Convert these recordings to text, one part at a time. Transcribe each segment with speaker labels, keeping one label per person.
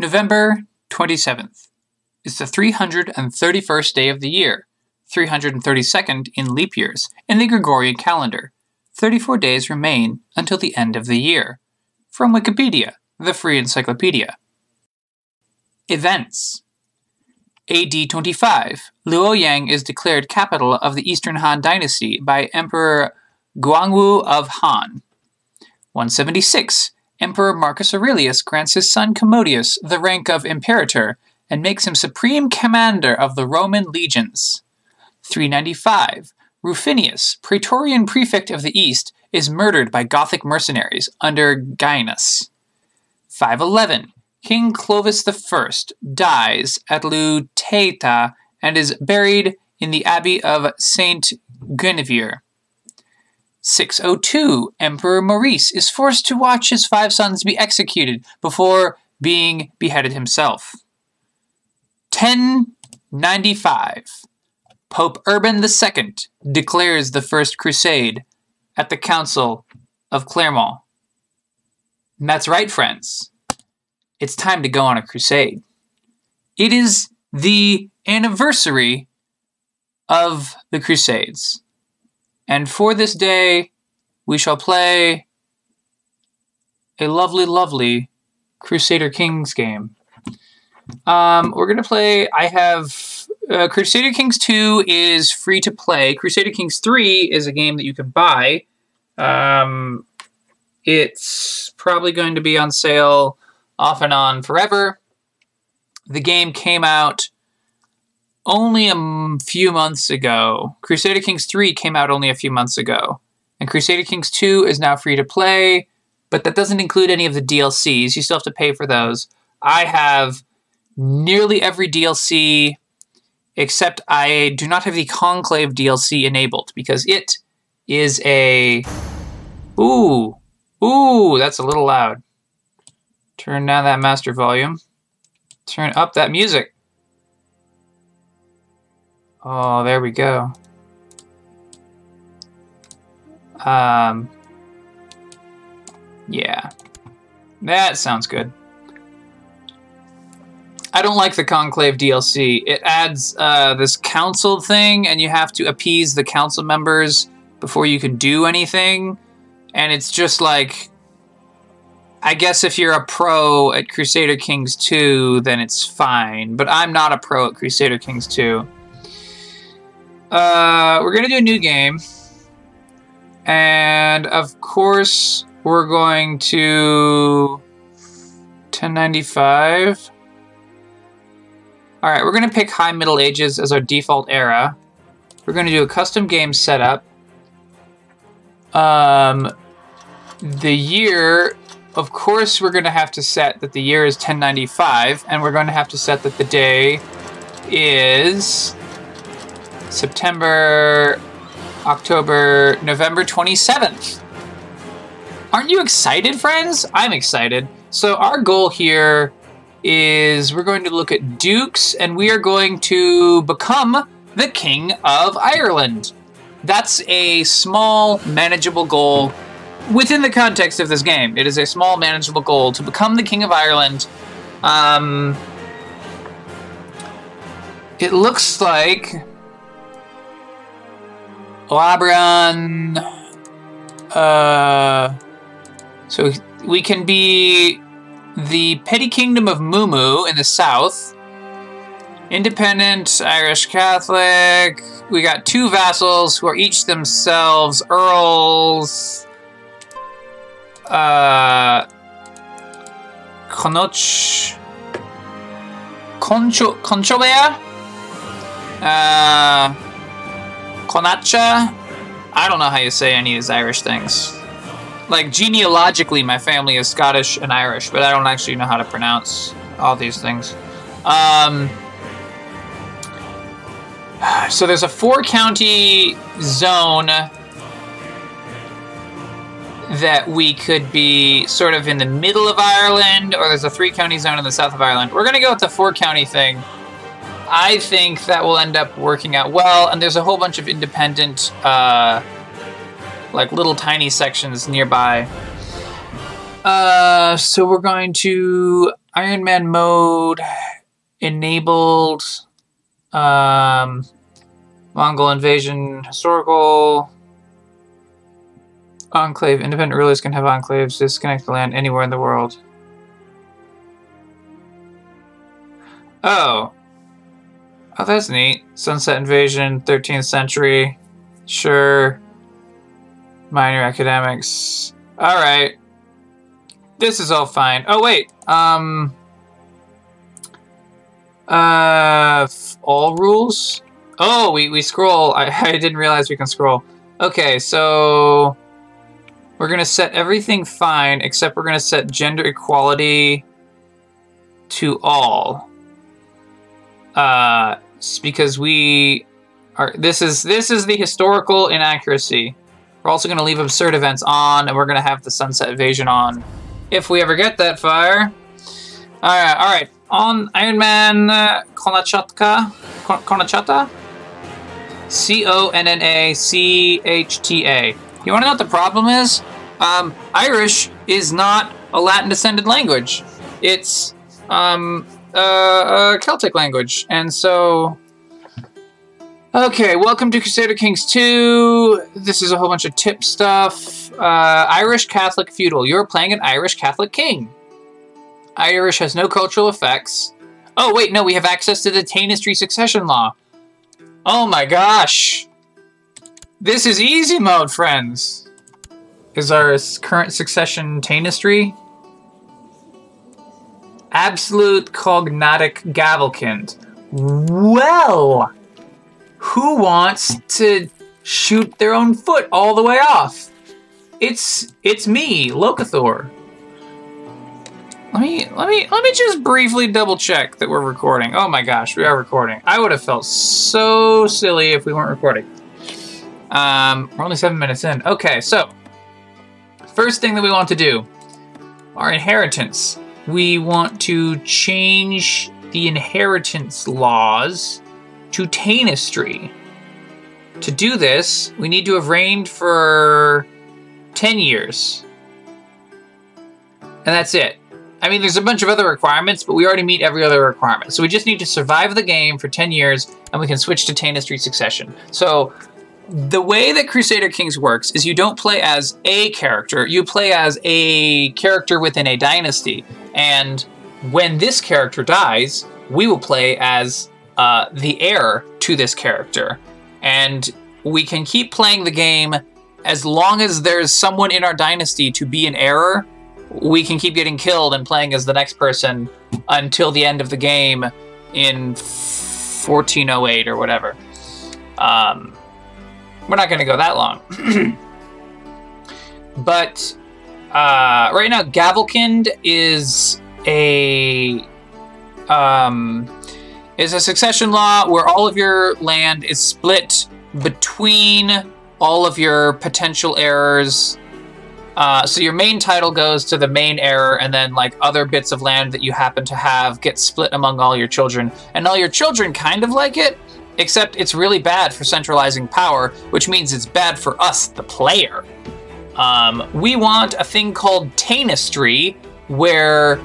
Speaker 1: November 27th is the 331st day of the year, 332nd in leap years, in the Gregorian calendar. 34 days remain until the end of the year. From Wikipedia, the free encyclopedia. Events AD 25, Luoyang is declared capital of the Eastern Han Dynasty by Emperor Guangwu of Han. 176, Emperor Marcus Aurelius grants his son Commodus the rank of Imperator and makes him supreme commander of the Roman legions. 395, Rufinus, Praetorian prefect of the East, is murdered by Gothic mercenaries under Gainas. 511, King Clovis I dies at Lutetia and is buried in the Abbey of Saint Genevieve. 602, Emperor Maurice is forced to watch his five sons be executed before being beheaded himself. 1095, Pope Urban II declares the First Crusade at the Council of Clermont. And that's right, friends. It's time to go on a crusade. It is the anniversary of the Crusades. And for this day, we shall play a lovely, lovely Crusader Kings game. Um, we're going to play, I have uh, Crusader Kings 2 is free to play. Crusader Kings 3 is a game that you can buy. Um, it's probably going to be on sale off and on forever. The game came out only a few months ago. Crusader Kings 3 came out only a few months ago. And Crusader Kings 2 is now free to play, but that doesn't include any of the DLCs. You still have to pay for those. I have nearly every DLC except I do not have the Conclave DLC enabled because it is a. Ooh, ooh, that's a little loud. Turn down that master volume. Turn up that music. Oh, there we go. Um, yeah. That sounds good. I don't like the Conclave DLC. It adds uh, this council thing, and you have to appease the council members before you can do anything. And it's just like, I guess if you're a pro at Crusader Kings 2, then it's fine. But I'm not a pro at Crusader Kings 2. Uh, we're gonna do a new game, and of course we're going to 1095. All right, we're gonna pick High Middle Ages as our default era. We're gonna do a custom game setup. Um, the year, of course, we're gonna have to set that the year is 1095, and we're to have to set that the day is September, October, November 27th. Aren't you excited, friends? I'm excited. So, our goal here is we're going to look at dukes and we are going to become the King of Ireland. That's a small, manageable goal within the context of this game. It is a small, manageable goal to become the King of Ireland. Um, it looks like Labran. Uh, so we can be the petty kingdom of Mumu in the south. Independent Irish Catholic. We got two vassals who are each themselves earls. Uh, Konoch. Concho, Conchobea? Uh, Konacha? I don't know how you say any of these Irish things. Like, genealogically, my family is Scottish and Irish, but I don't actually know how to pronounce all these things. Um, so there's a four county zone that we could be sort of in the middle of Ireland, or there's a three county zone in the south of Ireland. We're going to go with the four county thing. I think that will end up working out well, and there's a whole bunch of independent, uh, like little tiny sections nearby. Uh, so we're going to Iron Man mode enabled. Um, Mongol invasion, historical. Enclave. Independent rulers can have enclaves. Disconnect the land anywhere in the world. Oh. Oh, that's neat. Sunset Invasion, 13th century. Sure. Minor academics. Alright. This is all fine. Oh, wait. Um. Uh. All rules? Oh, we, we scroll. I, I didn't realize we can scroll. Okay, so. We're to set everything fine, except we're to set gender equality to all. Uh, because we are. This is this is the historical inaccuracy. We're also going to leave absurd events on, and we're going to have the sunset invasion on, if we ever get that far. All right, all right. On Iron Man uh, Konachatka, Konachata, C O N N A C H T A. You want to know what the problem is? Um, Irish is not a Latin descended language. It's um, uh, a Celtic language. And so. Okay, welcome to Crusader Kings 2. This is a whole bunch of tip stuff. Uh, Irish Catholic feudal. You're playing an Irish Catholic king. Irish has no cultural effects. Oh, wait, no, we have access to the Tanistry succession law. Oh my gosh. This is easy mode, friends is our current succession Tanistry. Absolute Cognatic Gavelkind. Well, who wants to shoot their own foot all the way off? It's it's me, Locathor. Let me let me let me just briefly double check that we're recording. Oh my gosh, we are recording. I would have felt so silly if we weren't recording. Um, we're only seven minutes in. Okay, so First thing that we want to do our inheritance. We want to change the inheritance laws to Tanistry. To do this, we need to have reigned for 10 years. And that's it. I mean, there's a bunch of other requirements, but we already meet every other requirement. So we just need to survive the game for 10 years, and we can switch to Tanistry Succession. So the way that Crusader Kings works is you don't play as a character, you play as a character within a dynasty. And when this character dies, we will play as uh, the heir to this character. And we can keep playing the game as long as there's someone in our dynasty to be an heir. We can keep getting killed and playing as the next person until the end of the game in 1408 or whatever. Um, we're not going to go that long. but uh, right now, Gavelkind is a um, is a succession law where all of your land is split between all of your potential heirs. Uh, so your main title goes to the main heir, and then like other bits of land that you happen to have get split among all your children, and all your children kind of like it, Except it's really bad for centralizing power, which means it's bad for us, the player. Um, we want a thing called Tanistry, where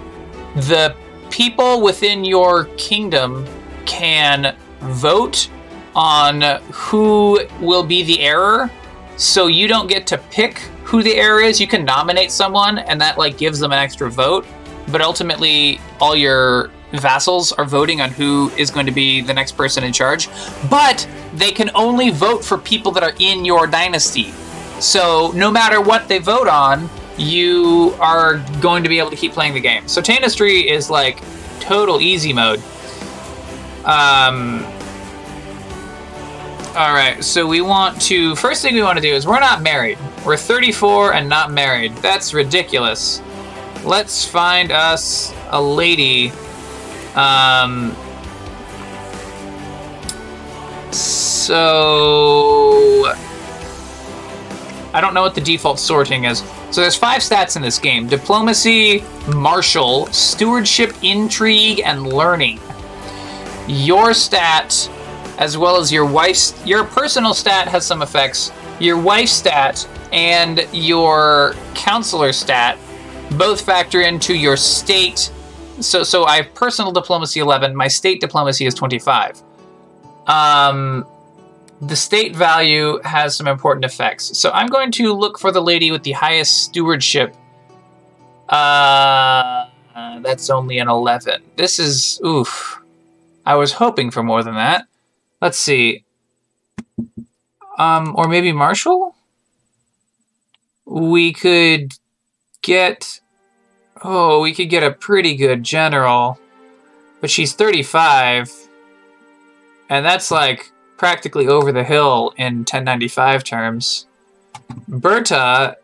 Speaker 1: the people within your kingdom can vote on who will be the heir. So you don't get to pick who the heir is. You can nominate someone, and that like gives them an extra vote. But ultimately, all your vassals are voting on who is going to be the next person in charge, but they can only vote for people that are in your dynasty. So no matter what they vote on, you are going to be able to keep playing the game. So Tanistry is like total easy mode. Um, all right, so we want to. First thing we want to do is we're not married. We're 34 and not married. That's ridiculous. Let's find us a lady um, so I don't know what the default sorting is. So there's five stats in this game: diplomacy, martial, stewardship, intrigue, and learning. Your stat, as well as your wife's, your personal stat has some effects. Your wife's stat and your counselor stat both factor into your state so so I have personal diplomacy 11. My state diplomacy is 25. Um, the state value has some important effects. So I'm going to look for the lady with the highest stewardship. Uh, that's only an 11. This is oof. I was hoping for more than that. Let's see. Um, or maybe Marshall? We could get. Oh, we could get a pretty good general. But she's 35. And that's like practically over the hill in 1095 terms. Berta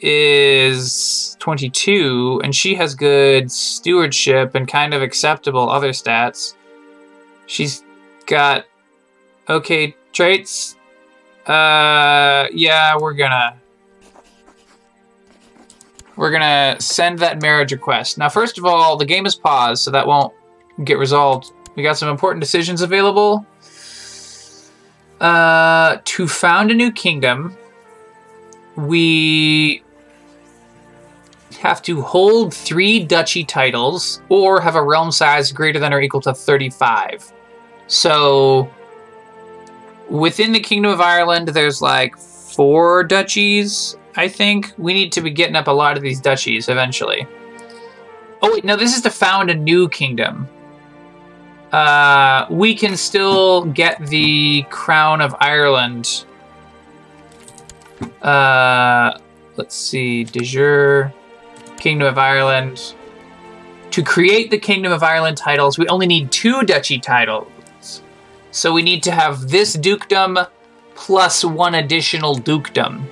Speaker 1: is 22, and she has good stewardship and kind of acceptable other stats. She's got okay traits. Uh, yeah, we're gonna we're gonna send that marriage request. Now, first of all, the game is paused, so that won't get resolved. We got some important decisions available. Uh, to found a new kingdom, we have to hold three duchy titles or have a realm size greater than or equal to 35. So within the Kingdom of Ireland, there's like four duchies, I think. We need to be getting up a lot of these duchies eventually. Oh, wait, no, this is to found a new kingdom. Uh, we can still get the Crown of Ireland. Uh, let's see, de jure, Kingdom of Ireland. To create the Kingdom of Ireland titles, we only need two duchy titles. So we need to have this dukedom plus one additional dukedom.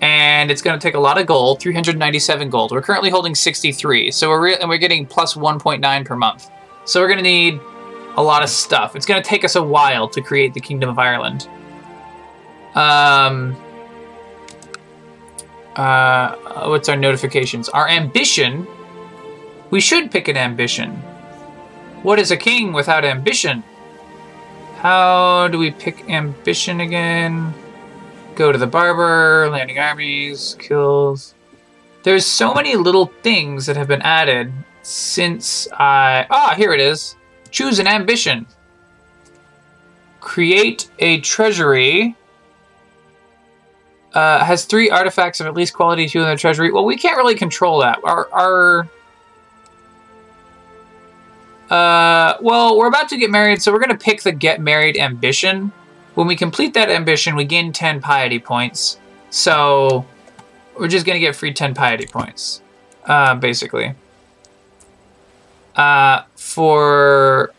Speaker 1: And it's going to take a lot of gold, 397 gold. We're currently holding 63, so we're re- and we're getting plus 1.9 per month. So we're going to need a lot of stuff. It's going to take us a while to create the Kingdom of Ireland. Um, uh, what's our notifications? Our ambition. We should pick an ambition. What is a king without ambition? How do we pick ambition again? Go to the barber, landing armies, kills. There's so many little things that have been added since I. Ah, here it is. Choose an ambition. Create a treasury. Uh, has three artifacts of at least quality two in the treasury. Well, we can't really control that. Our, our uh, well, we're about to get married, so we're going to pick the get married ambition. When we complete that ambition, we gain 10 piety points. So we're just going to get free 10 piety points, uh, basically. Uh, for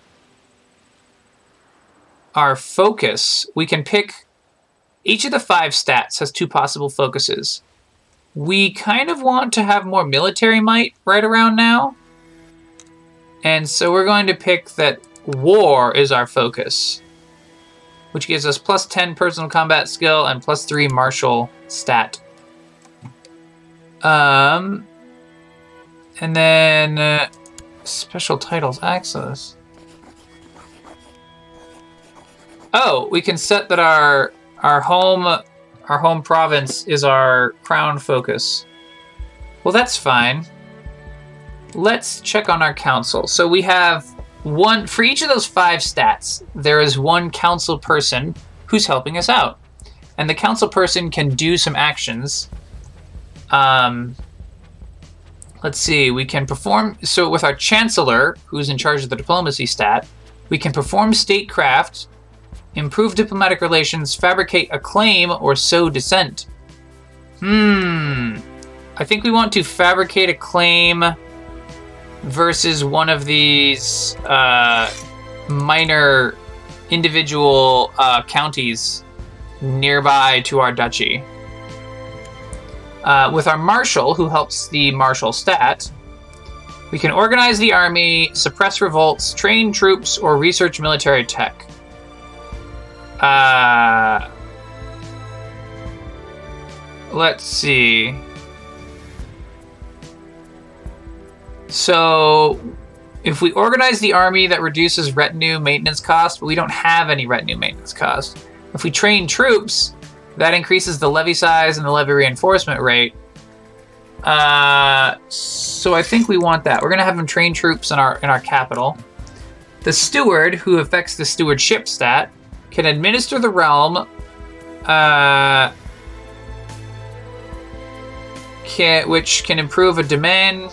Speaker 1: our focus, we can pick each of the five stats has two possible focuses. We kind of want to have more military might right around now. And so we're going to pick that war is our focus, which gives us plus 10 personal combat skill and plus 3 martial stat. Um, and then uh, special titles access. Oh, we can set that our our home our home province is our crown focus. Well, that's fine let's check on our council. So we have one for each of those five stats. There is one council person who's helping us out, and the council person can do some actions. Um, let's see. We can perform. So with our chancellor, who's in charge of the diplomacy stat, we can perform statecraft, improve diplomatic relations, fabricate a claim, or sow dissent. Hmm. I think we want to fabricate a claim versus one of these uh, minor individual uh, counties nearby to our duchy. Uh, with our marshal, who helps the marshal stat, we can organize the army, suppress revolts, train troops, or research military tech. Uh, let's see. So if we organize the army, that reduces retinue maintenance cost, but we don't have any retinue maintenance cost. If we train troops, that increases the levy size and the levy reinforcement rate. Uh, so I think we want that. We're gonna have them train troops in our in our capital. The steward, who affects the stewardship stat, can administer the realm. Uh, can, which can improve a domain,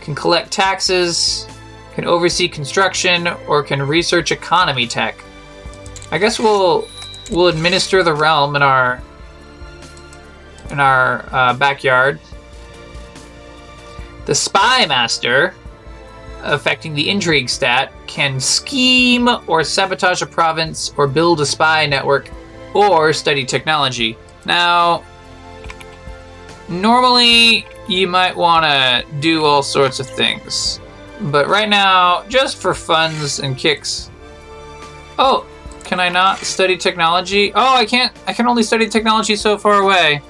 Speaker 1: can collect taxes, can oversee construction, or can research economy tech. I guess we'll we'll administer the realm in our in our uh, backyard. The spy master, affecting the intrigue stat, can scheme or sabotage a province, or build a spy network, or study technology. Now, normally you might want to do all sorts of things, but right now, just for funs and kicks. Oh, can I not study technology? Oh, I can't. I can only study technology so far away.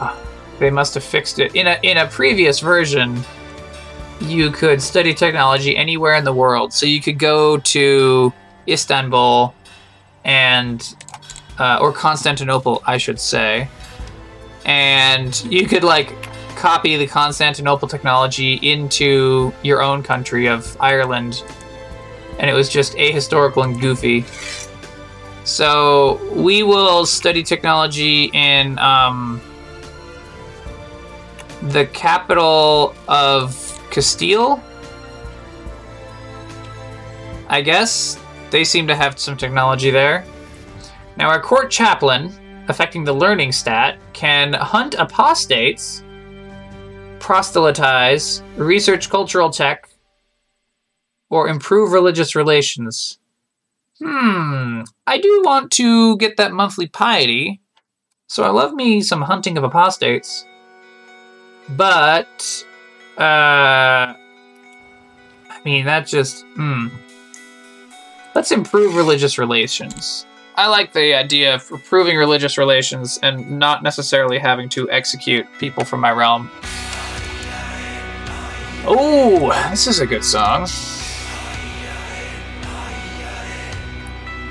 Speaker 1: Ah, They must have fixed it. In a in a previous version, you could study technology anywhere in the world. So you could go to Istanbul and uh, or Constantinople, I should say, and you could like copy the Constantinople technology into your own country of Ireland, and it was just ahistorical and goofy. So we will study technology in um, the capital of Castile. I guess they seem to have some technology there. Now, our court chaplain, affecting the learning stat, can hunt apostates, proselytize, research cultural tech, or improve religious relations. Hmm, I do want to get that monthly piety, so I love me some hunting of apostates. But, uh, I mean, that just, hmm. Let's improve religious relations. I like the idea of improving religious relations and not necessarily having to execute people from my realm. Oh, this is a good song.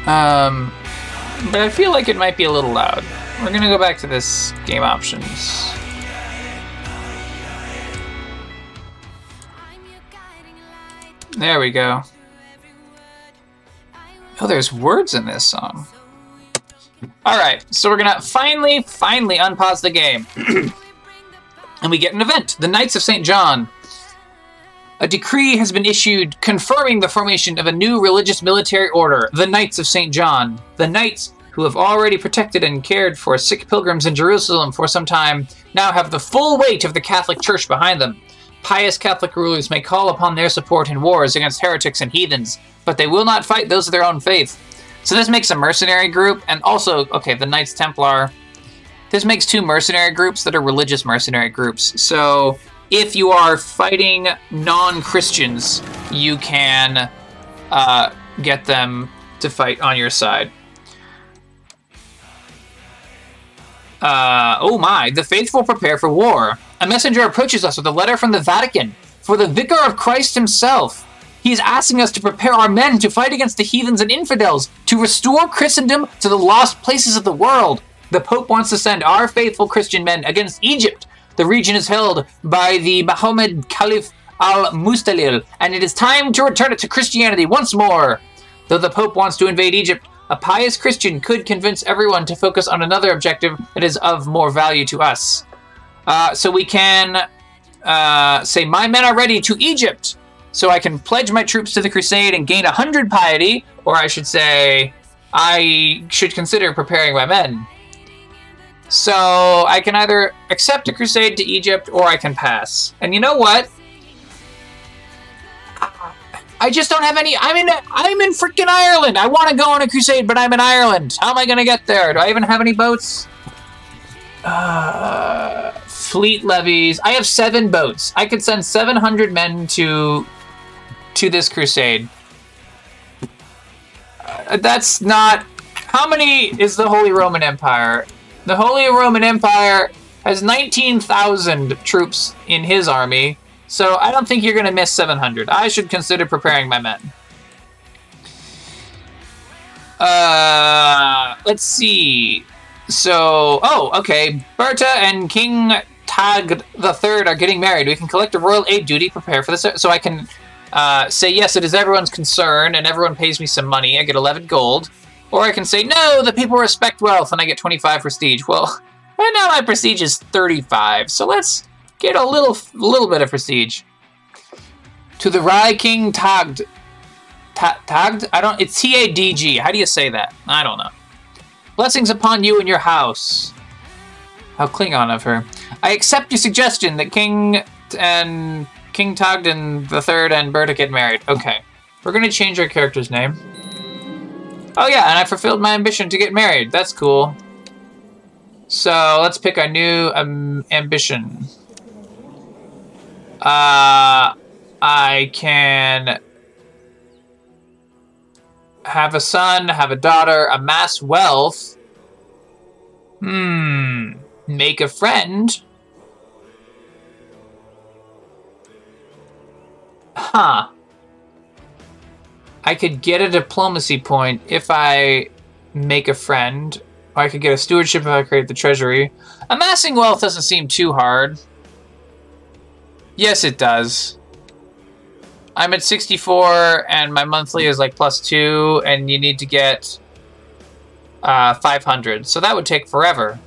Speaker 1: Um, but I feel like it might be a little loud. We're gonna go back to this game options. There we go. Oh, there's words in this song. All right, so we're gonna finally, finally unpause the game, and we get an event: the Knights of Saint John. A decree has been issued confirming the formation of a new religious military order, the Knights of St. John. The Knights, who have already protected and cared for sick pilgrims in Jerusalem for some time, now have the full weight of the Catholic Church behind them. Pious Catholic rulers may call upon their support in wars against heretics and heathens, but they will not fight those of their own faith. So this makes a mercenary group, and also, okay, the Knights Templar. This makes two mercenary groups that are religious mercenary groups. So if you are fighting non-Christians, you can uh, get them to fight on your side. Uh, oh my, the faithful prepare for war. A messenger approaches us with a letter from the Vatican for the Vicar of Christ himself. He is asking us to prepare our men to fight against the heathens and infidels, to restore Christendom to the lost places of the world. The Pope wants to send our faithful Christian men against Egypt. The region is held by the Mohammed Caliph al Mustalil, and it is time to return it to Christianity once more. Though the Pope wants to invade Egypt, a pious Christian could convince everyone to focus on another objective that is of more value to us. Uh, so we can uh, say, My men are ready to Egypt. So I can pledge my troops to the crusade and gain a 100 piety, or I should say, I should consider preparing my men. So I can either accept a crusade to Egypt or I can pass. And you know what? I just don't have any. I'm in. I'm in freaking Ireland. I want to go on a crusade, but I'm in Ireland. How am I gonna get there? Do I even have any boats? Uh, fleet levies. I have seven boats. I could send 700 men to to this crusade. Uh, that's not. How many is the Holy Roman Empire? The Holy Roman Empire has 19,000 troops in his army, so I don't think you're going to miss 700. I should consider preparing my men. Uh, let's see. So, oh, okay. Berta and King Tag the Third are getting married. We can collect a royal aid duty, prepare for this. So I can uh, say yes, it is everyone's concern, and everyone pays me some money. I get 11 gold. Or I can say no, the people respect wealth, and I get 25 prestige. Well, right now my prestige is 35, so let's get a little, little bit of prestige. To the Rye King Tagd. Ta- tagged? I don't. It's T A D G. How do you say that? I don't know. Blessings upon you and your house. How Klingon of her. I accept your suggestion that King and King Togden the Third and Berta get married. Okay, we're gonna change our character's name. Oh yeah, and I fulfilled my ambition to get married. That's cool. So let's pick a new um, ambition. Uh, I can have a son, have a daughter, amass wealth. Hmm. Make a friend. Huh. I could get a diplomacy point if I make a friend. Or I could get a stewardship if I create the treasury. Amassing wealth doesn't seem too hard. Yes, it does. I'm at 64 and my monthly is like plus two, and you need to get uh, 500. So that would take forever.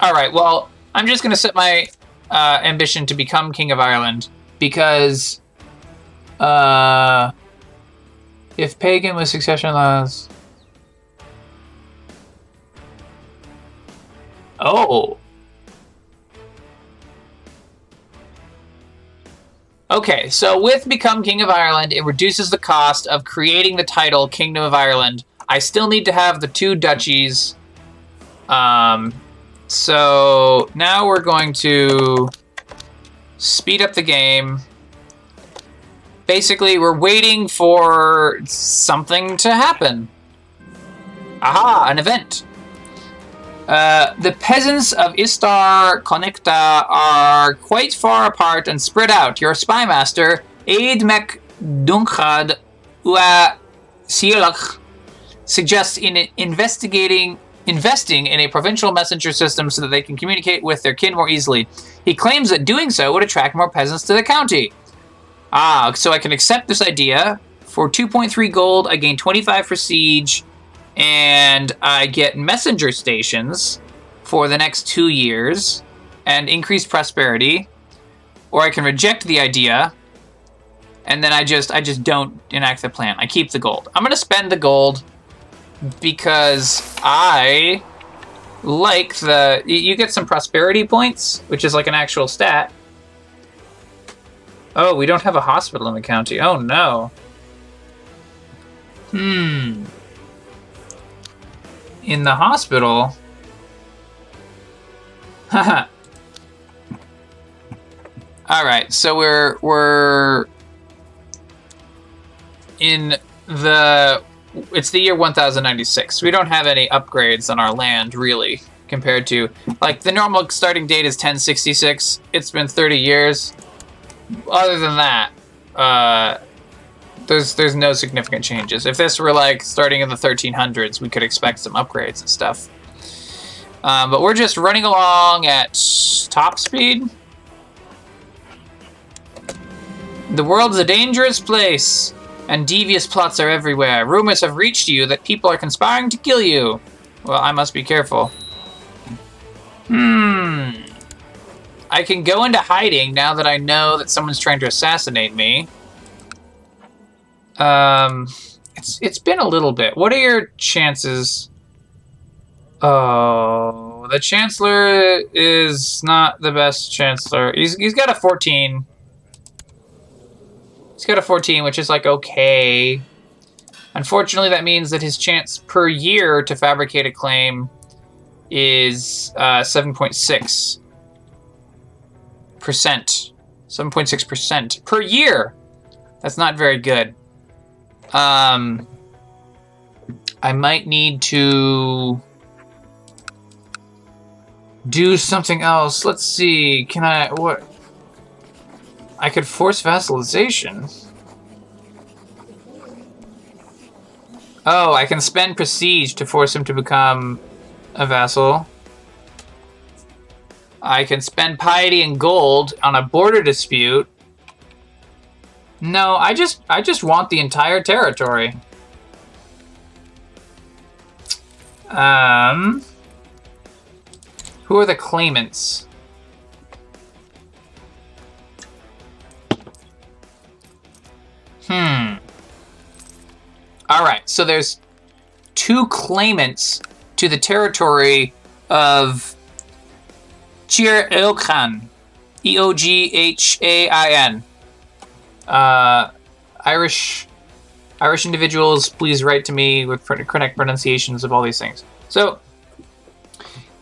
Speaker 1: All right, well, I'm just going to set my uh, ambition to become King of Ireland because uh, if pagan with succession laws. Oh. Okay, so with Become King of Ireland, it reduces the cost of creating the title Kingdom of Ireland. I still need to have the two duchies. Um, so now we're going to speed up the game. Basically, we're waiting for something to happen. Aha, an event. Uh, the peasants of Istar Connecta are quite far apart and spread out. Your spy master, Aid Mek Dunkhad Ua Sielach, suggests in investigating investing in a provincial messenger system so that they can communicate with their kin more easily. He claims that doing so would attract more peasants to the county. Ah, so I can accept this idea. For 2.3 gold, I gain 25 for siege, and I get messenger stations for the next two years and increased prosperity, or I can reject the idea and then I just I just don't enact the plan. I keep the gold. I'm gonna spend the gold because I like the you get some prosperity points, which is like an actual stat. Oh, we don't have a hospital in the county. Oh no. Hmm in the hospital. Haha. All right, so we're we're in the it's the year 1096. We don't have any upgrades on our land really compared to like the normal starting date is 1066. It's been 30 years. Other than that, uh there's there's no significant changes. If this were like starting in the 1300s, we could expect some upgrades and stuff. Um, but we're just running along at top speed. The world's a dangerous place, and devious plots are everywhere. Rumors have reached you that people are conspiring to kill you. Well, I must be careful. Hmm. I can go into hiding now that I know that someone's trying to assassinate me. Um, it's it's been a little bit. What are your chances? Oh, the chancellor is not the best chancellor. He's he's got a fourteen. He's got a fourteen, which is like okay. Unfortunately, that means that his chance per year to fabricate a claim is uh, seven point six percent. Seven point six percent per year. That's not very good. Um, I might need to do something else. Let's see. Can I what? I could force vassalization. Oh, I can spend prestige to force him to become a vassal. I can spend piety and gold on a border dispute. No, I just I just want the entire territory. Um Who are the claimants? Hmm. All right, so there's two claimants to the territory of Chir Eoghan, E O G H A I N. Uh, Irish Irish individuals, please write to me with correct pronunciations of all these things. So,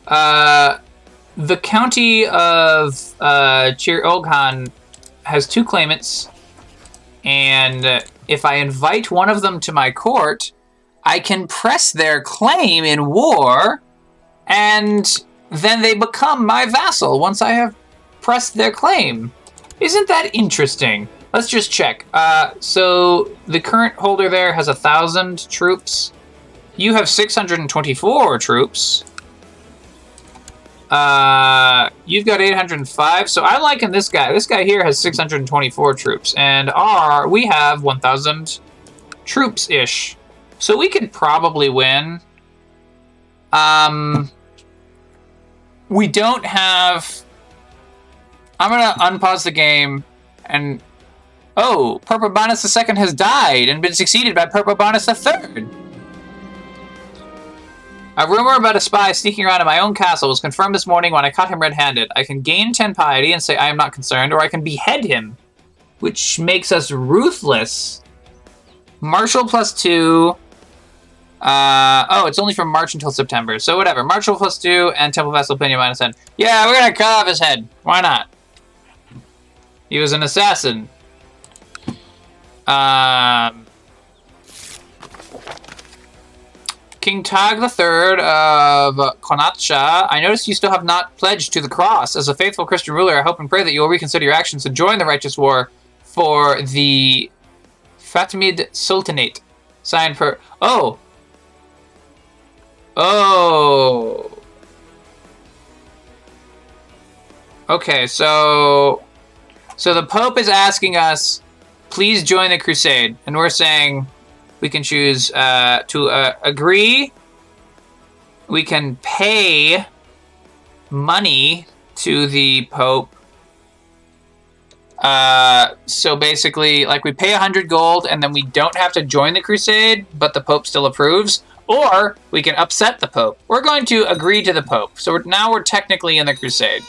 Speaker 1: uh, the county of uh, Chir Eoghan has two claimants, and if I invite one of them to my court, I can press their claim in war, and then they become my vassal once I have pressed their claim. Isn't that interesting? Let's just check. Uh, so the current holder there has a thousand troops. You have 624 troops. Uh, you've got 805. So I'm liking this guy. This guy here has 624 troops, and our we have 1,000 troops ish. So we could probably win. Um, we don't have. I'm gonna unpause the game and. Oh, Perpobanus II has died and been succeeded by Perpobanus III. A rumor about a spy sneaking around in my own castle was confirmed this morning when I caught him red-handed. I can gain 10 piety and say I am not concerned, or I can behead him, which makes us ruthless. Martial plus 2. Uh, oh, it's only from March until September. So whatever. March Martial plus 2 and Temple Vassal Opinion minus 10. Yeah, we're gonna cut off his head. Why not? He was an assassin. Um... King Tag III of Konacha, I notice you still have not pledged to the cross. As a faithful Christian ruler, I hope and pray that you will reconsider your actions and join the righteous war for the Fatimid Sultanate. Signed for. Oh! Oh! Okay, so. So the Pope is asking us, please join the crusade. And we're saying, we can choose uh, to uh, agree. We can pay money to the Pope. Uh, so basically, like we pay 100 gold and then we don't have to join the crusade, but the Pope still approves. Or we can upset the Pope. We're going to agree to the Pope. So we're, now we're technically in the crusade.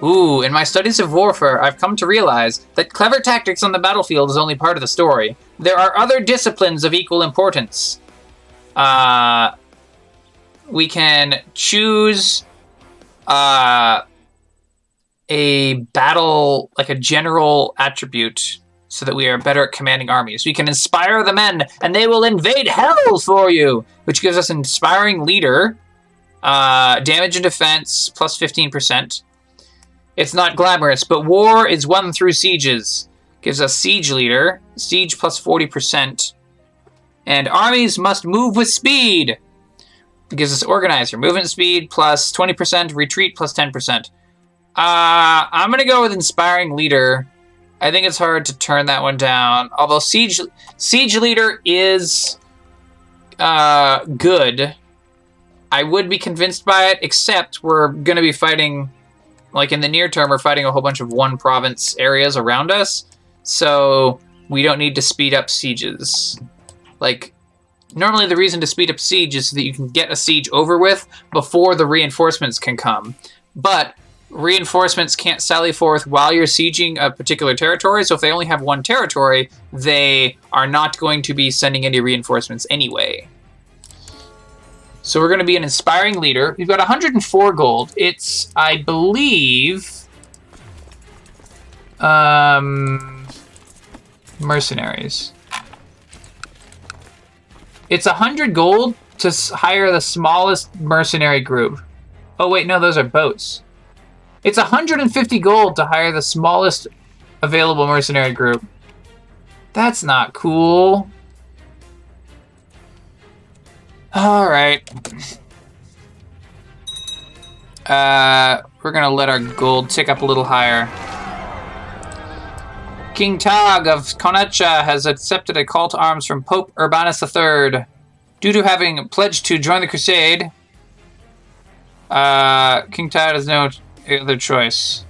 Speaker 1: Ooh, in my studies of warfare, I've come to realize that clever tactics on the battlefield is only part of the story. There are other disciplines of equal importance. Uh, we can choose uh, a battle, like a general attribute, so that we are better at commanding armies. We can inspire the men, and they will invade hell for you, which gives us inspiring leader, uh, damage and defense plus 15%. It's not glamorous, but war is won through sieges. Gives us siege leader, siege plus 40%. And armies must move with speed. It gives us organizer, movement speed plus 20%, retreat plus 10%. Uh, I'm going to go with inspiring leader. I think it's hard to turn that one down. Although siege siege leader is uh, good, I would be convinced by it. Except we're going to be fighting like in the near term, we're fighting a whole bunch of one province areas around us, so we don't need to speed up sieges. Like, normally the reason to speed up siege is so that you can get a siege over with before the reinforcements can come. But reinforcements can't sally forth while you're sieging a particular territory, so if they only have one territory, they are not going to be sending any reinforcements anyway. So we're going to be an inspiring leader. We've got 104 gold. It's, I believe, um, mercenaries. It's 100 gold to hire the smallest mercenary group. Oh, wait, no, those are boats. It's 150 gold to hire the smallest available mercenary group. That's not cool. All right. Uh, we're gonna let our gold tick up a little higher. King Tag of Konacha has accepted a call to arms from Pope Urbanus III. Due to having pledged to join the crusade, uh, King Tag has no other choice.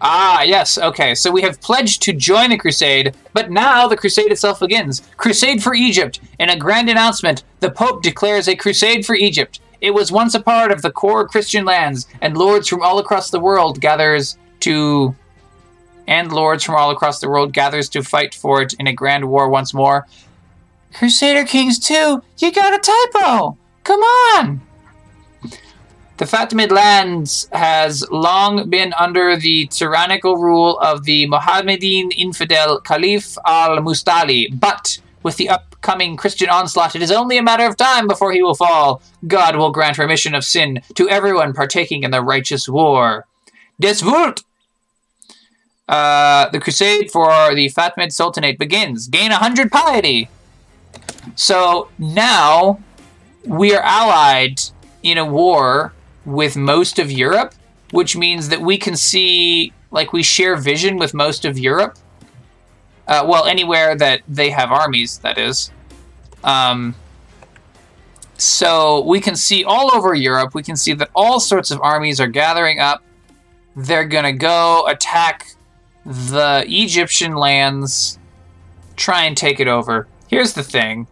Speaker 1: Ah, yes, okay. So we have pledged to join the crusade, but now the crusade itself begins. Crusade for Egypt. In a grand announcement, the Pope declares a crusade for Egypt. It was once a part of the core Christian lands, and lords from all across the world gathers to and lords from all across the world gathers to fight for it in a grand war once more. Crusader Kings 2, you got a typo! Come on! The Fatimid lands has long been under the tyrannical rule of the Mohammedan infidel Caliph al-Mustali, but with the upcoming Christian onslaught, it is only a matter of time before he will fall. God will grant remission of sin to everyone partaking in the righteous war. Des! Uh, the crusade for the Fatimid Sultanate begins. Gain a 100 piety! So now we are allied in a war with most of Europe, which means that we can see, like, we share vision with most of Europe. Uh, well, anywhere that they have armies, that is. Um, so we can see all over Europe, we can see that all sorts of armies are gathering up. They're going to go attack the Egyptian lands, try and take it over. Here's the thing.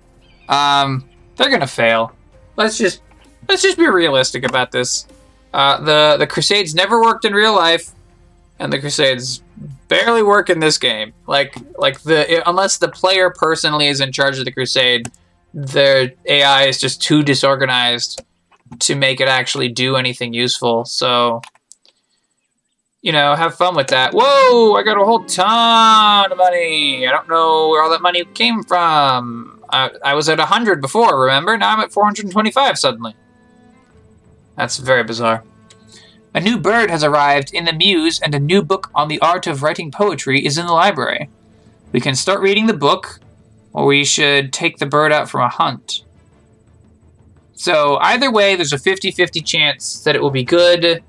Speaker 1: Um, they're going to fail. Let's just let's just be realistic about this. Uh, the the Crusades never worked in real life, and the Crusades barely work in this game. Like like the unless the player personally is in charge of the Crusade, their AI is just too disorganized to make it actually do anything useful. So you know, have fun with that. Whoa, I got a whole ton of money. I don't know where all that money came from. I, I was at 100 before, remember? Now I'm at 425 suddenly. That's very bizarre. A new bird has arrived in the Mews, and a new book on the art of writing poetry is in the library. We can start reading the book, or we should take the bird out from a hunt. So, either way, there's a 50 50 chance that it will be good,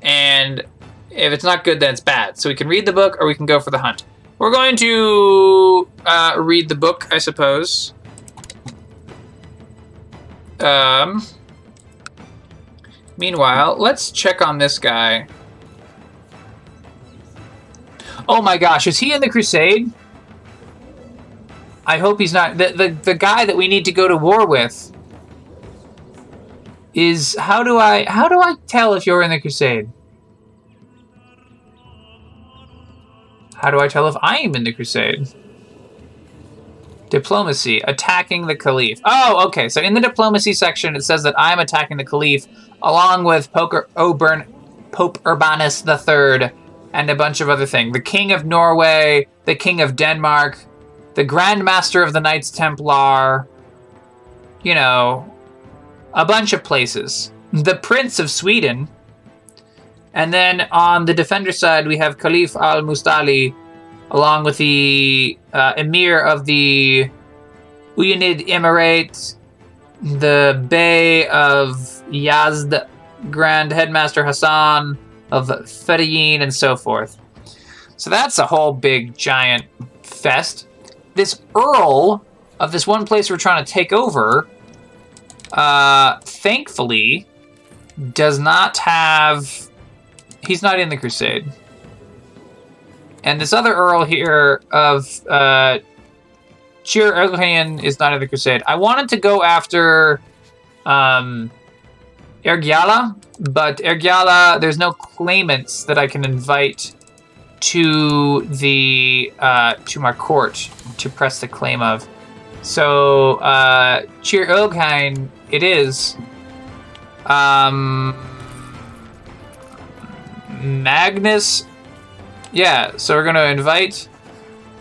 Speaker 1: and if it's not good, then it's bad. So we can read the book or we can go for the hunt. We're going to uh, read the book, I suppose. Um, meanwhile, let's check on this guy. Oh my gosh, is he in the Crusade? I hope he's not. The, the, the guy that we need to go to war with is how do I how do I tell if you're in the Crusade? How do I tell if I am in the crusade? Diplomacy, attacking the Caliph. Oh, okay. So in the diplomacy section, it says that I'm attacking the Caliph along with Poker Oburn, oh, Pope Urbanus III and a bunch of other things. The King of Norway, the King of Denmark, the Grand Master of the Knights Templar, you know, a bunch of places. The Prince of Sweden, and then on the defender side, we have Caliph al Mustali, along with the uh, Emir of the Uyanid Emirate, the Bey of Yazd, Grand Headmaster Hassan of Fedayeen, and so forth. So that's a whole big giant fest. This Earl of this one place we're trying to take over, uh, thankfully, does not have he's not in the Crusade. And this other Earl here of uh, Chir Erghian is not in the Crusade. I wanted to go after um, Airgialla, but Airgialla, there's no claimants that I can invite to the uh, to my court to press the claim of. So uh, Chir Erghian, it is. Um, Magnus. Yeah, so we're gonna invite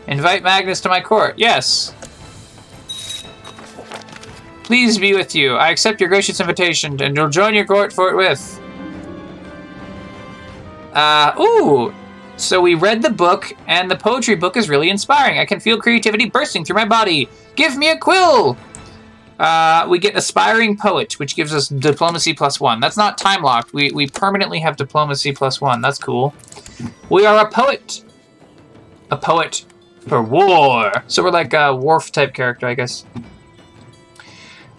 Speaker 1: invite Magnus to my court. Yes. Please be with you. I accept your gracious invitation, and you'll join your court forthwith. Uh, ooh. So we read the book, and the poetry book is really inspiring. I can feel creativity bursting through my body. Give me a quill! Uh, we get aspiring poet, which gives us diplomacy plus one. That's not time locked. We we permanently have diplomacy plus one. That's cool. We are a poet. A poet for war. So we're like a Worf type character, I guess.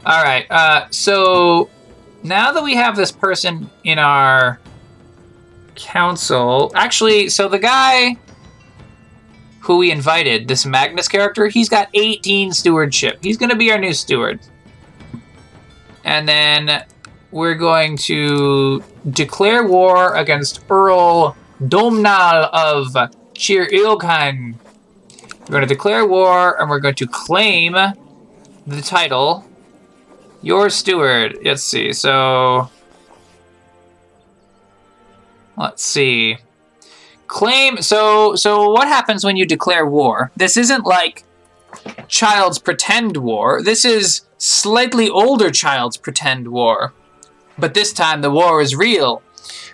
Speaker 1: All right. Uh, so now that we have this person in our council, actually, so the guy who we invited, this Magnus character, he's got 18 stewardship. He's going to be our new steward. And then we're going to declare war against Earl Domnall of Chir Ilkhan. We're going to declare war and we're going to claim the title. Your steward. Let's see. So. Let's see. Claim. So, so what happens when you declare war? This isn't like Child's Pretend War. This is slightly older Child's Pretend War. But this time the war is real.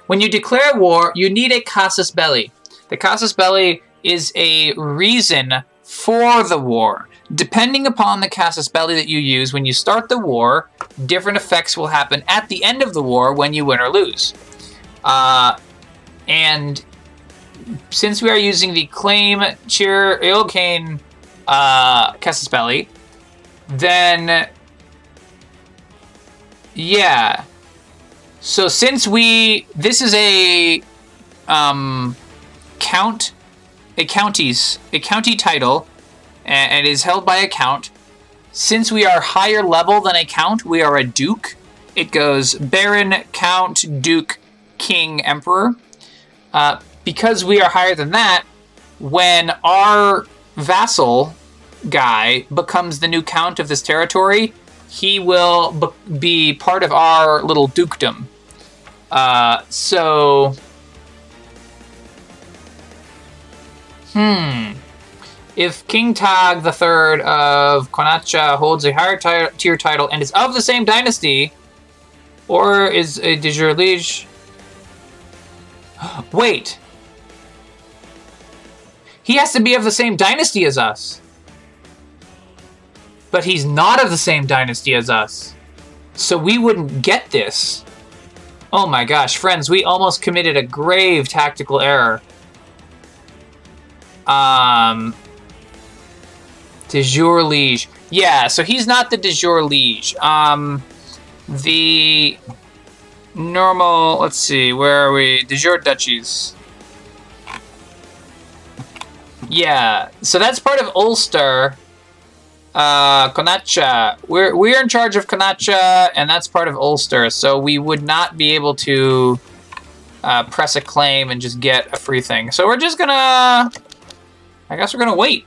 Speaker 1: When you declare war, you need a casus belli. The casus belli is a reason for the war. Depending upon the casus belli that you use when you start the war, different effects will happen at the end of the war when you win or lose. Uh, and since we are using the claim cheer Ilkane uh, casus belli, then yeah. So since we this is a um, count a county's a county title and is held by a count. Since we are higher level than a count, we are a duke. It goes baron, count, duke, king, emperor. Uh, because we are higher than that, when our vassal guy becomes the new count of this territory, he will be part of our little dukedom. Uh, so. Hmm. If King Tag III of Konacha holds a higher t- tier title and is of the same dynasty, or is a de jure liege. Wait! He has to be of the same dynasty as us. But he's not of the same dynasty as us. So we wouldn't get this. Oh my gosh, friends, we almost committed a grave tactical error. Um, De jure liege. Yeah, so he's not the de jure liege. Um, the normal. Let's see, where are we? De jure duchies. Yeah, so that's part of Ulster. Uh, Konacha. We're we're in charge of Konacha, and that's part of Ulster. So we would not be able to uh, press a claim and just get a free thing. So we're just gonna. I guess we're gonna wait.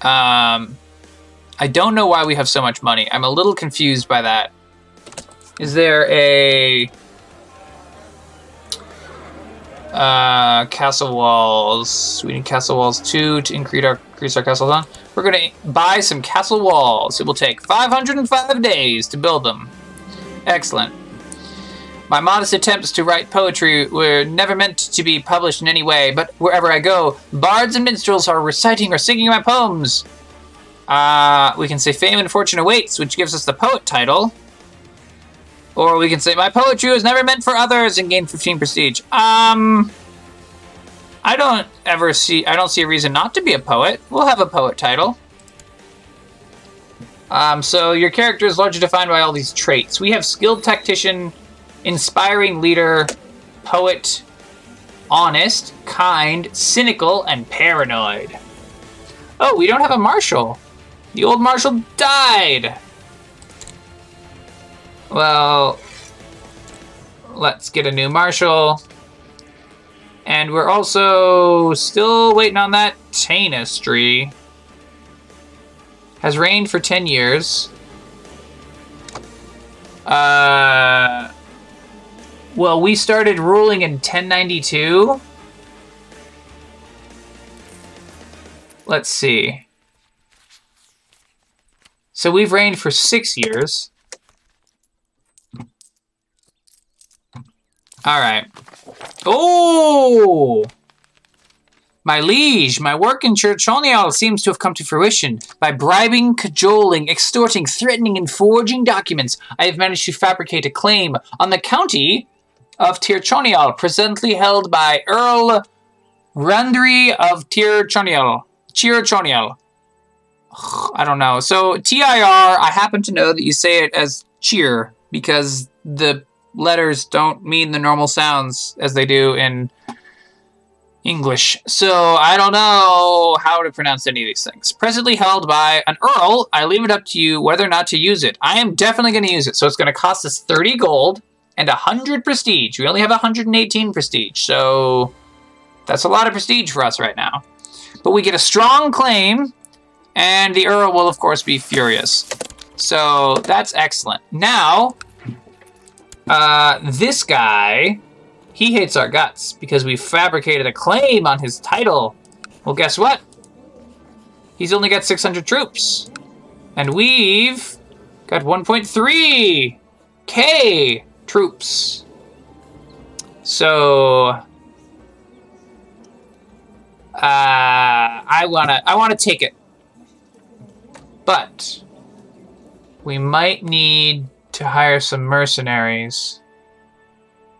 Speaker 1: Um, I don't know why we have so much money. I'm a little confused by that. Is there a uh, castle walls? We need castle walls two to increase our increase our castle on. We're gonna buy some castle walls. It will take 505 days to build them. Excellent. My modest attempts to write poetry were never meant to be published in any way, but wherever I go, bards and minstrels are reciting or singing my poems. Uh, we can say fame and fortune awaits, which gives us the poet title. Or we can say my poetry was never meant for others and gain 15 prestige. Um, I don't ever see, I don't see a reason not to be a poet. We'll have a poet title. Um, so your character is largely defined by all these traits. We have skilled tactician, inspiring leader, poet, honest, kind, cynical, and paranoid. Oh, we don't have a marshal. The old marshal died. Well, let's get a new marshal. And we're also still waiting on that Tanistry. Has reigned for 10 years. Uh, well, we started ruling in 1092. Let's see. So we've reigned for six years. All right. Oh! My liege, my work in Churchonial seems to have come to fruition. By bribing, cajoling, extorting, threatening, and forging documents, I have managed to fabricate a claim on the county of Tirchonial, presently held by Earl Randry of Tirchonial. Tirchonial. I don't know. So TIR, I happen to know that you say it as cheer because the letters don't mean the normal sounds as they do in English. So I don't know how to pronounce any of these things. Presently held by an earl, I leave it up to you whether or not to use it. I am definitely going to use it. So it's going to cost us 30 gold and 100 prestige. We only have 118 prestige. So that's a lot of prestige for us right now. But we get a strong claim, and the earl will, of course, be furious. So that's excellent. Now, uh, this guy he hates our guts because we fabricated a claim on his title. Well, guess what? He's only got 600 troops. And we've got 1.3 K troops. So uh, I wanna I wanna take it. But we might need to hire some mercenaries.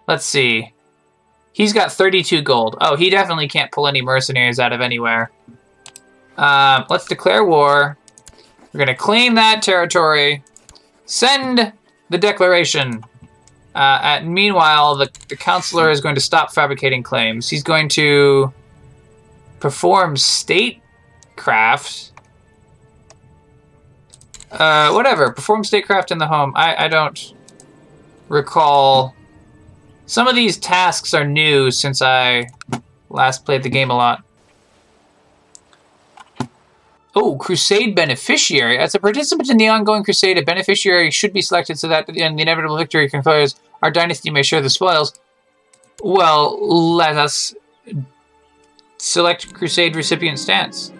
Speaker 1: Let's see. He's got 32 gold. Oh, he definitely can't pull any mercenaries out of anywhere. Um, let's declare war. We're going to claim that territory. Send the declaration. Uh, meanwhile, the, the counselor is going to stop fabricating claims. He's going to perform statecraft. Uh, whatever. Perform statecraft in the home. I, I don't recall some of these tasks are new since I last played the game a lot. Oh, Crusade Beneficiary. As a participant in the ongoing crusade, a beneficiary should be selected so that in the inevitable victory concurs, our dynasty may share the spoils. Well, let us select crusade recipient stance.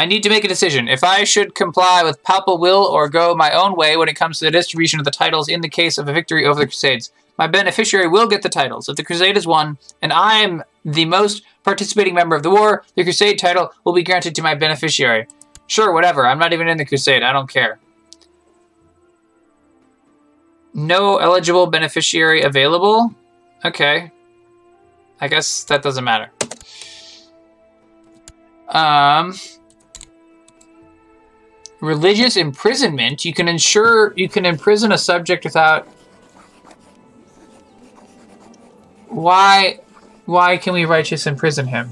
Speaker 1: I need to make a decision. If I should comply with Papal will or go my own way when it comes to the distribution of the titles in the case of a victory over the Crusades. My beneficiary will get the titles. If the Crusade is won, and I am the most participating member of the war, the Crusade title will be granted to my beneficiary. Sure, whatever. I'm not even in the Crusade. I don't care. No eligible beneficiary available? Okay. I guess that doesn't matter. Um, religious imprisonment, you can ensure you can imprison a subject without. Why, why can we righteous imprison him?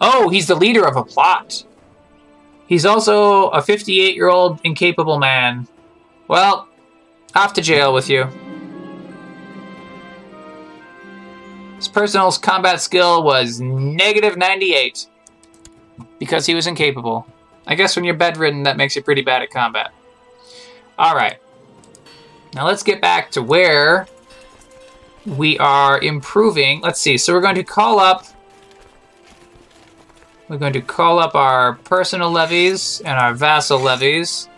Speaker 1: Oh, he's the leader of a plot. He's also a 58 year old incapable man. Well, off to jail with you. His personal combat skill was negative 98 because he was incapable. I guess when you're bedridden, that makes you pretty bad at combat. Alright. Now let's get back to where we are improving. Let's see. So we're going to call up... We're going to call up our personal levies and our vassal levies.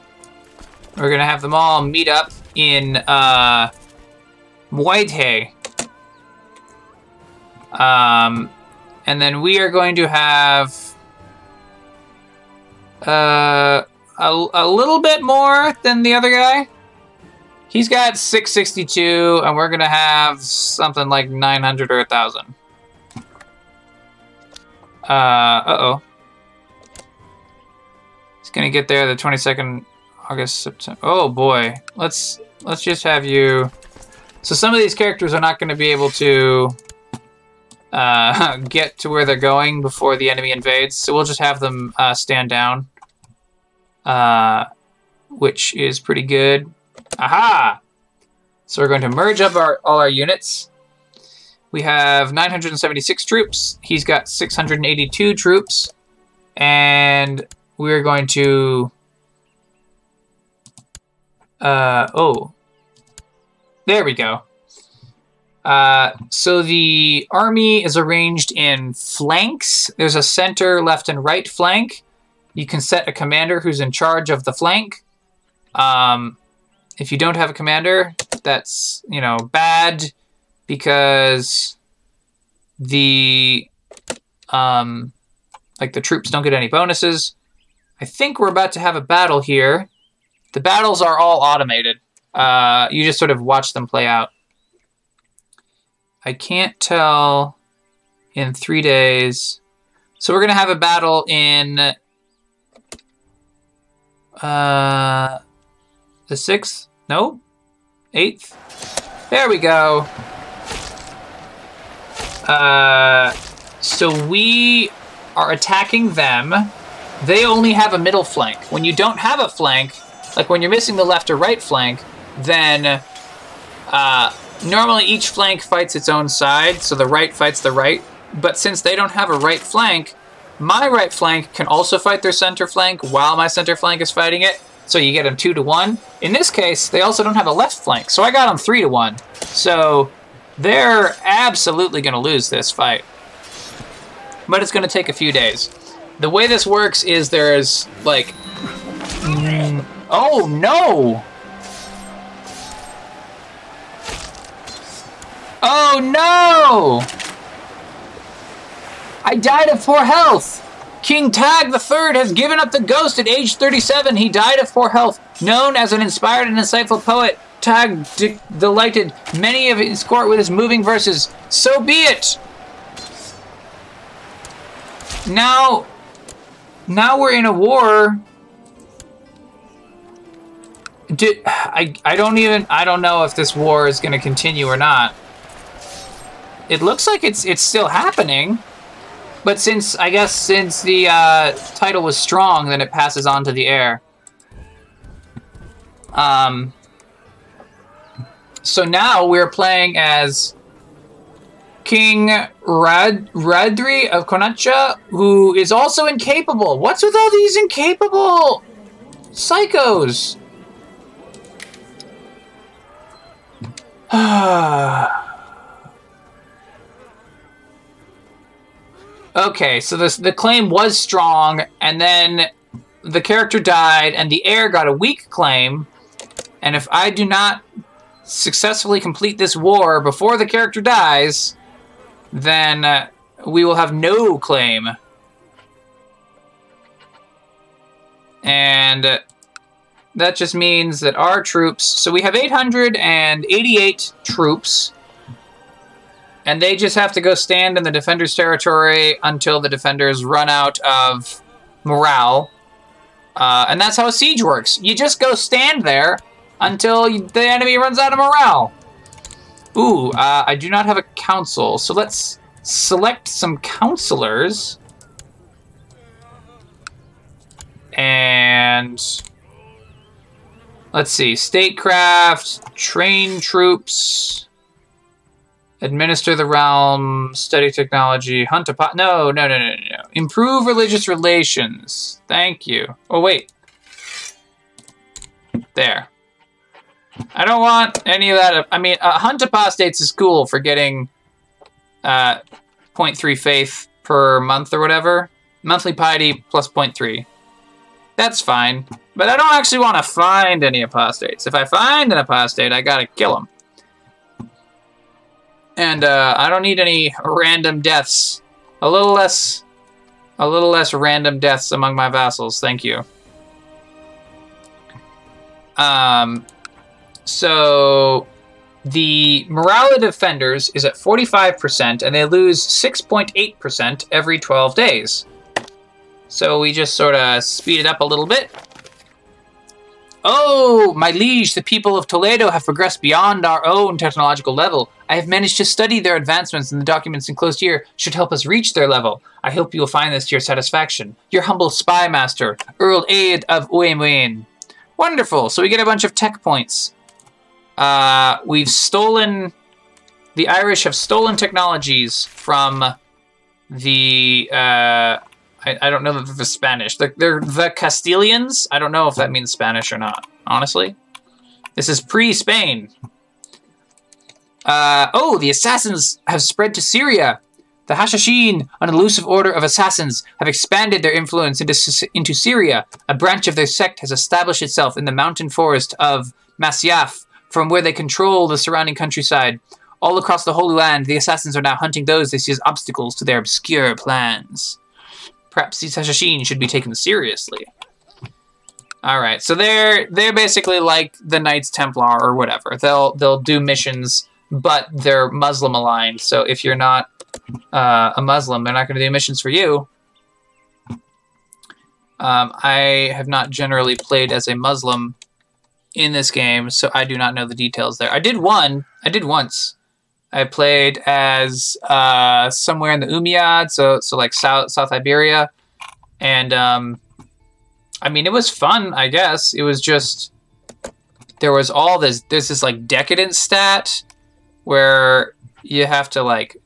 Speaker 1: We're going to have them all meet up in uh, Whitehay. Um, and then we are going to have uh, a, a little bit more than the other guy. He's got 662, and we're to have something like 900 or 1,000. Uh, uh-oh. He's to get there the 22nd August, September. Oh, boy. Let's, let's just have you... So some of these characters are not to be able to uh, get to where they're going before the enemy invades. So we'll just have them uh, stand down, uh, which is pretty good. Aha! So we're going to merge up our all our units. We have 976 troops. He's got 682 troops. And we're going to... Uh, oh. There we go. Uh, so the army is arranged in flanks. There's a center, left, and right flank. You can set a commander who's in charge of the flank. Um, if you don't have a commander, that's you know bad. because the um like the troops don't get any bonuses. I think we're about to have a battle here. The battles are all automated. Uh, you just sort of watch them play out. I can't tell in three days. So we're gonna have a battle in uh, the sixth. No, eighth. There we go. Uh, so we are attacking them. They only have a middle flank. When you don't have a flank, like when you're missing the left or right flank, then uh, normally each flank fights its own side, so the right fights the right. But since they don't have a right flank, my right flank can also fight their center flank while my center flank is fighting it. So you get them two to one. In this case, they also don't have a left flank, so I got them three to one. So they're absolutely going to lose this fight. But it's going to take a few days. The way this works is there's like. Mm, oh no! Oh no! I died of poor health! King Tag III has given up the ghost at age 37. He died of poor health. Known as an inspired and insightful poet, Tag de- delighted many of his court with his moving verses. So be it! Now, now we're in a war. Do, I, I don't even, I don't know if this war is going to continue or not. It looks like it's, it's still happening. But since, I guess, since the uh, title was strong, then it passes on to the heir. Um, so now we're playing as King Rad Radri of Konacha, who is also incapable. What's with all these incapable psychos? okay, so this the claim was strong, and then the character died, and the heir got a weak claim. And if I do not successfully complete this war before the character dies, then uh, we will have no claim. And uh, that just means that our troops. So we have 888 troops. And they just have to go stand in the defender's territory until the defenders run out of morale. Uh, and that's how a siege works. You just go stand there until the enemy runs out of morale. Ooh, uh, I do not have a council, so let's select some counselors. And let's see, statecraft, train troops, administer the realm, study technology, hunt a pot. No, no, no, no, no. Improve religious relations. Thank you. Oh, wait. There. I don't want any of that. I mean, uh, hunt apostates is cool for getting uh, 0.3 faith per month or whatever. Monthly piety plus 0.3. That's fine. But I don't actually want to find any apostates. If I find an apostate, I gotta kill him. And uh, I don't need any random deaths. A little less, a little less random deaths among my vassals. Thank you. Um, so the morale of defenders is at 45%, and they lose 6.8% every 12 days. So we just sort of speed it up a little bit. Oh, my liege, the people of Toledo have progressed beyond our own technological level. I have managed to study their advancements, and the documents enclosed here should help us reach their level. I hope you will find this to your satisfaction. Your humble spy master, Earl Aid of Uemwen. Wonderful, so we get a bunch of tech points. Uh, we've stolen. The Irish have stolen technologies from the. Uh, I, I don't know that the Spanish. They're, they're the Castilians. I don't know if that means Spanish or not. Honestly, this is pre-Spain. Uh, oh, the assassins have spread to Syria. The Hashashin, an elusive order of assassins, have expanded their influence into, into Syria. A branch of their sect has established itself in the mountain forest of Masyaf, from where they control the surrounding countryside. All across the Holy Land, the assassins are now hunting those they see as obstacles to their obscure plans. Perhaps these Hashashin should be taken seriously. All right, so they're they're basically like the Knights Templar or whatever. They'll they'll do missions, but they're Muslim aligned. So if you're not uh, a Muslim, they're not going to do missions for you. Um, I have not generally played as a Muslim in this game, so I do not know the details there. I did one. I did once. I played as uh, somewhere in the Umayyad, so so like South South Iberia, and um, I mean it was fun. I guess it was just there was all this. There's this like decadent stat where you have to like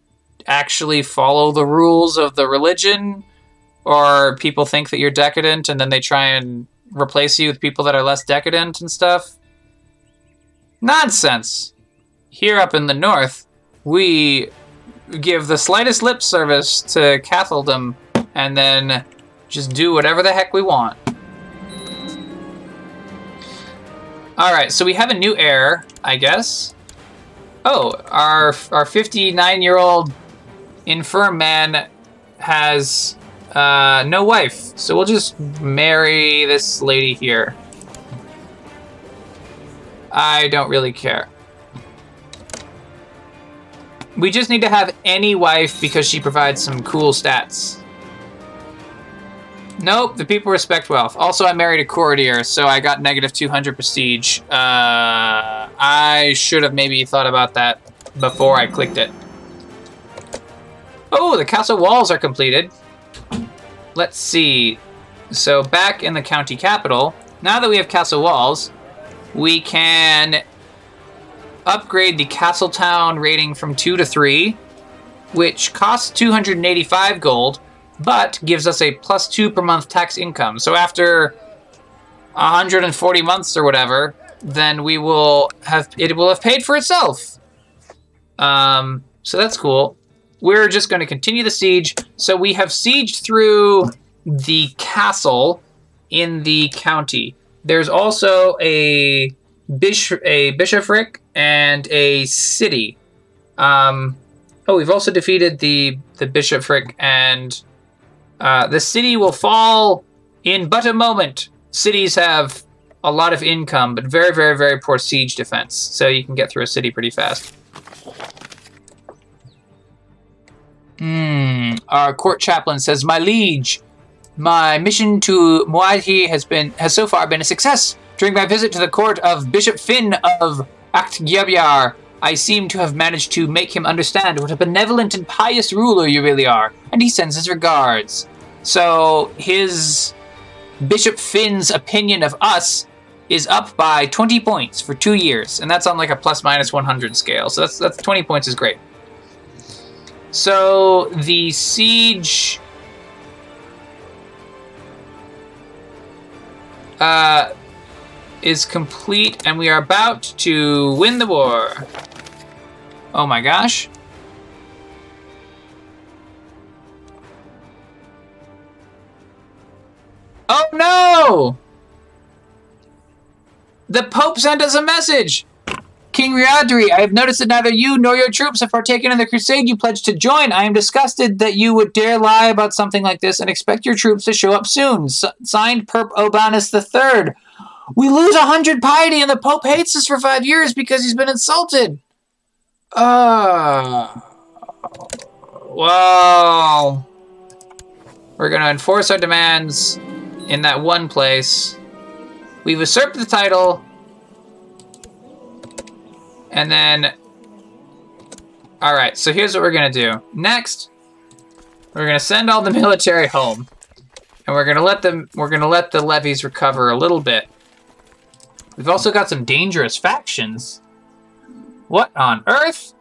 Speaker 1: actually follow the rules of the religion, or people think that you're decadent, and then they try and replace you with people that are less decadent and stuff. Nonsense. Here up in the north, we give the slightest lip service to Catholicdom and then just do whatever the heck we want. Alright, so we have a new heir, I guess. Oh, our our 59 year old infirm man has uh, no wife, so we'll just marry this lady here. I don't really care. We just need to have any wife because she provides some cool stats. Nope, the people respect wealth. Also, I married a courtier, so I got negative 200 prestige. Uh, I should have maybe thought about that before I clicked it. Oh, the castle walls are completed. Let's see. So back in the county capital, now that we have castle walls, we can upgrade the Castletown rating from 2 to 3, which costs 285 gold, but gives us a plus 2 per month tax income. So after 140 months or whatever, then we will have it will have paid for itself. Um, so that's cool. We're just going to continue the siege. So we have sieged through the castle in the county. There's also a bish- a bishopric and a city. Um, oh, we've also defeated the the bishopric, and uh, the city will fall in but a moment. Cities have a lot of income, but very, very, very poor siege defense, so you can get through a city pretty fast. Hmm. Our court chaplain says, "My liege, my mission to Moahi has been has so far been a success. During my visit to the court of Bishop Finn of Aktgyabyar, I seem to have managed to make him understand what a benevolent and pious ruler you really are, and he sends his regards. So his Bishop Finn's opinion of us is up by 20 points for two years, and that's on like a plus minus 100 scale. So that's that's 20 points is great. So the siege uh, is complete, and we are about to win the war. Oh my gosh. Oh no! The Pope sent us a message! King Riadri, I have noticed that neither you nor your troops have partaken in the crusade you pledged to join. I am disgusted that you would dare lie about something like this and expect your troops to show up soon. S- signed, Perp Obanus III. We lose a hundred piety, and the Pope hates us for five years because he's been insulted. Uh, well, we're going to enforce our demands in that one place. We've usurped the title and then, all right, so here's what we're gonna do. Next, we're gonna send all the military home, and we're gonna let them. We're gonna let the levies recover a little bit. We've also got some dangerous factions. What on earth?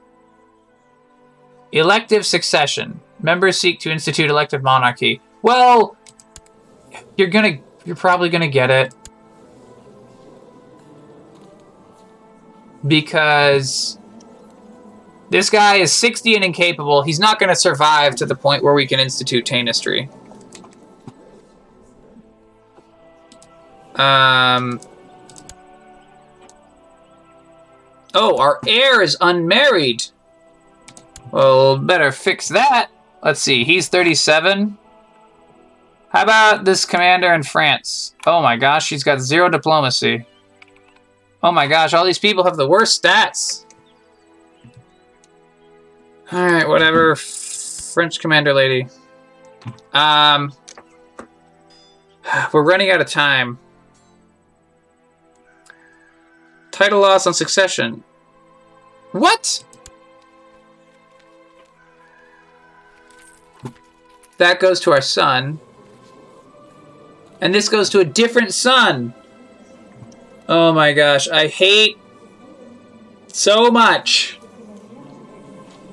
Speaker 1: Elective succession. Members seek to institute elective monarchy. Well, you're gonna. You're probably gonna get it. because this guy is 60 and incapable. He's not to survive to the point where we can institute Tanistry. Um. Oh, our heir is unmarried. Well, better fix that. Let's see, he's 37. How about this commander in France? Oh my gosh, she's got zero diplomacy. Oh my gosh, all these people have the worst stats. Alright, whatever. French commander lady. Um, we're running out of time. Title loss on succession. What? That goes to our son. And this goes to a different son. Oh my gosh, I hate so much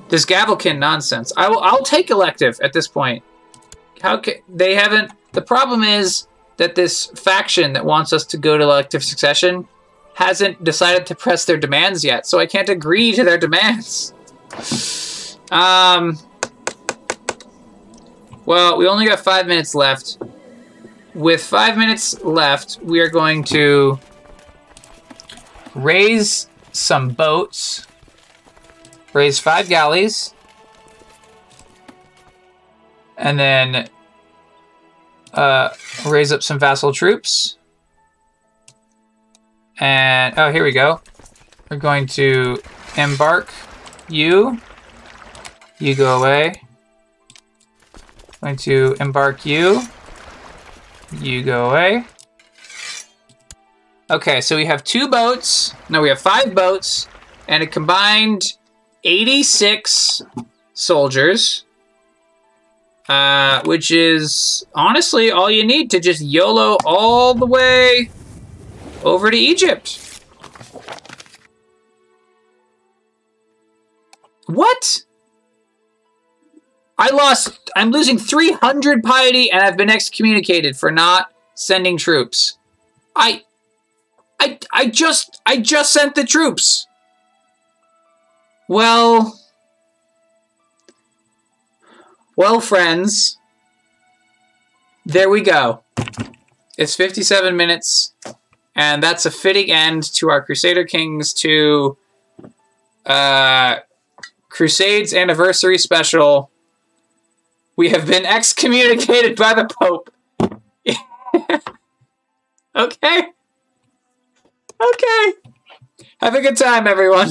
Speaker 1: this Gavelkind nonsense. I will. I'll take elective at this point. How can they haven't? The problem is that this faction that wants us to go to elective succession hasn't decided to press their demands yet, so I can't agree to their demands. Um. Well, we only got five minutes left. With five minutes left, we are going to raise some boats raise five galleys, and then uh, raise up some vassal troops. And oh, here we go. We're going to embark you. You go away. Going to embark you. You go away. Okay, so we have two boats. No, we have five boats and a combined 86 soldiers, uh, which is honestly all you need to just YOLO all the way over to Egypt. What? I lost. I'm losing 300 piety, and I've been excommunicated for not sending troops. I, I, I just, I just sent the troops. Well, well, friends, there we go. It's 57 minutes, and that's a fitting end to our Crusader Kings 2 uh, Crusades Anniversary Special. We have been excommunicated by the Pope. okay. Okay. Have a good time, everyone.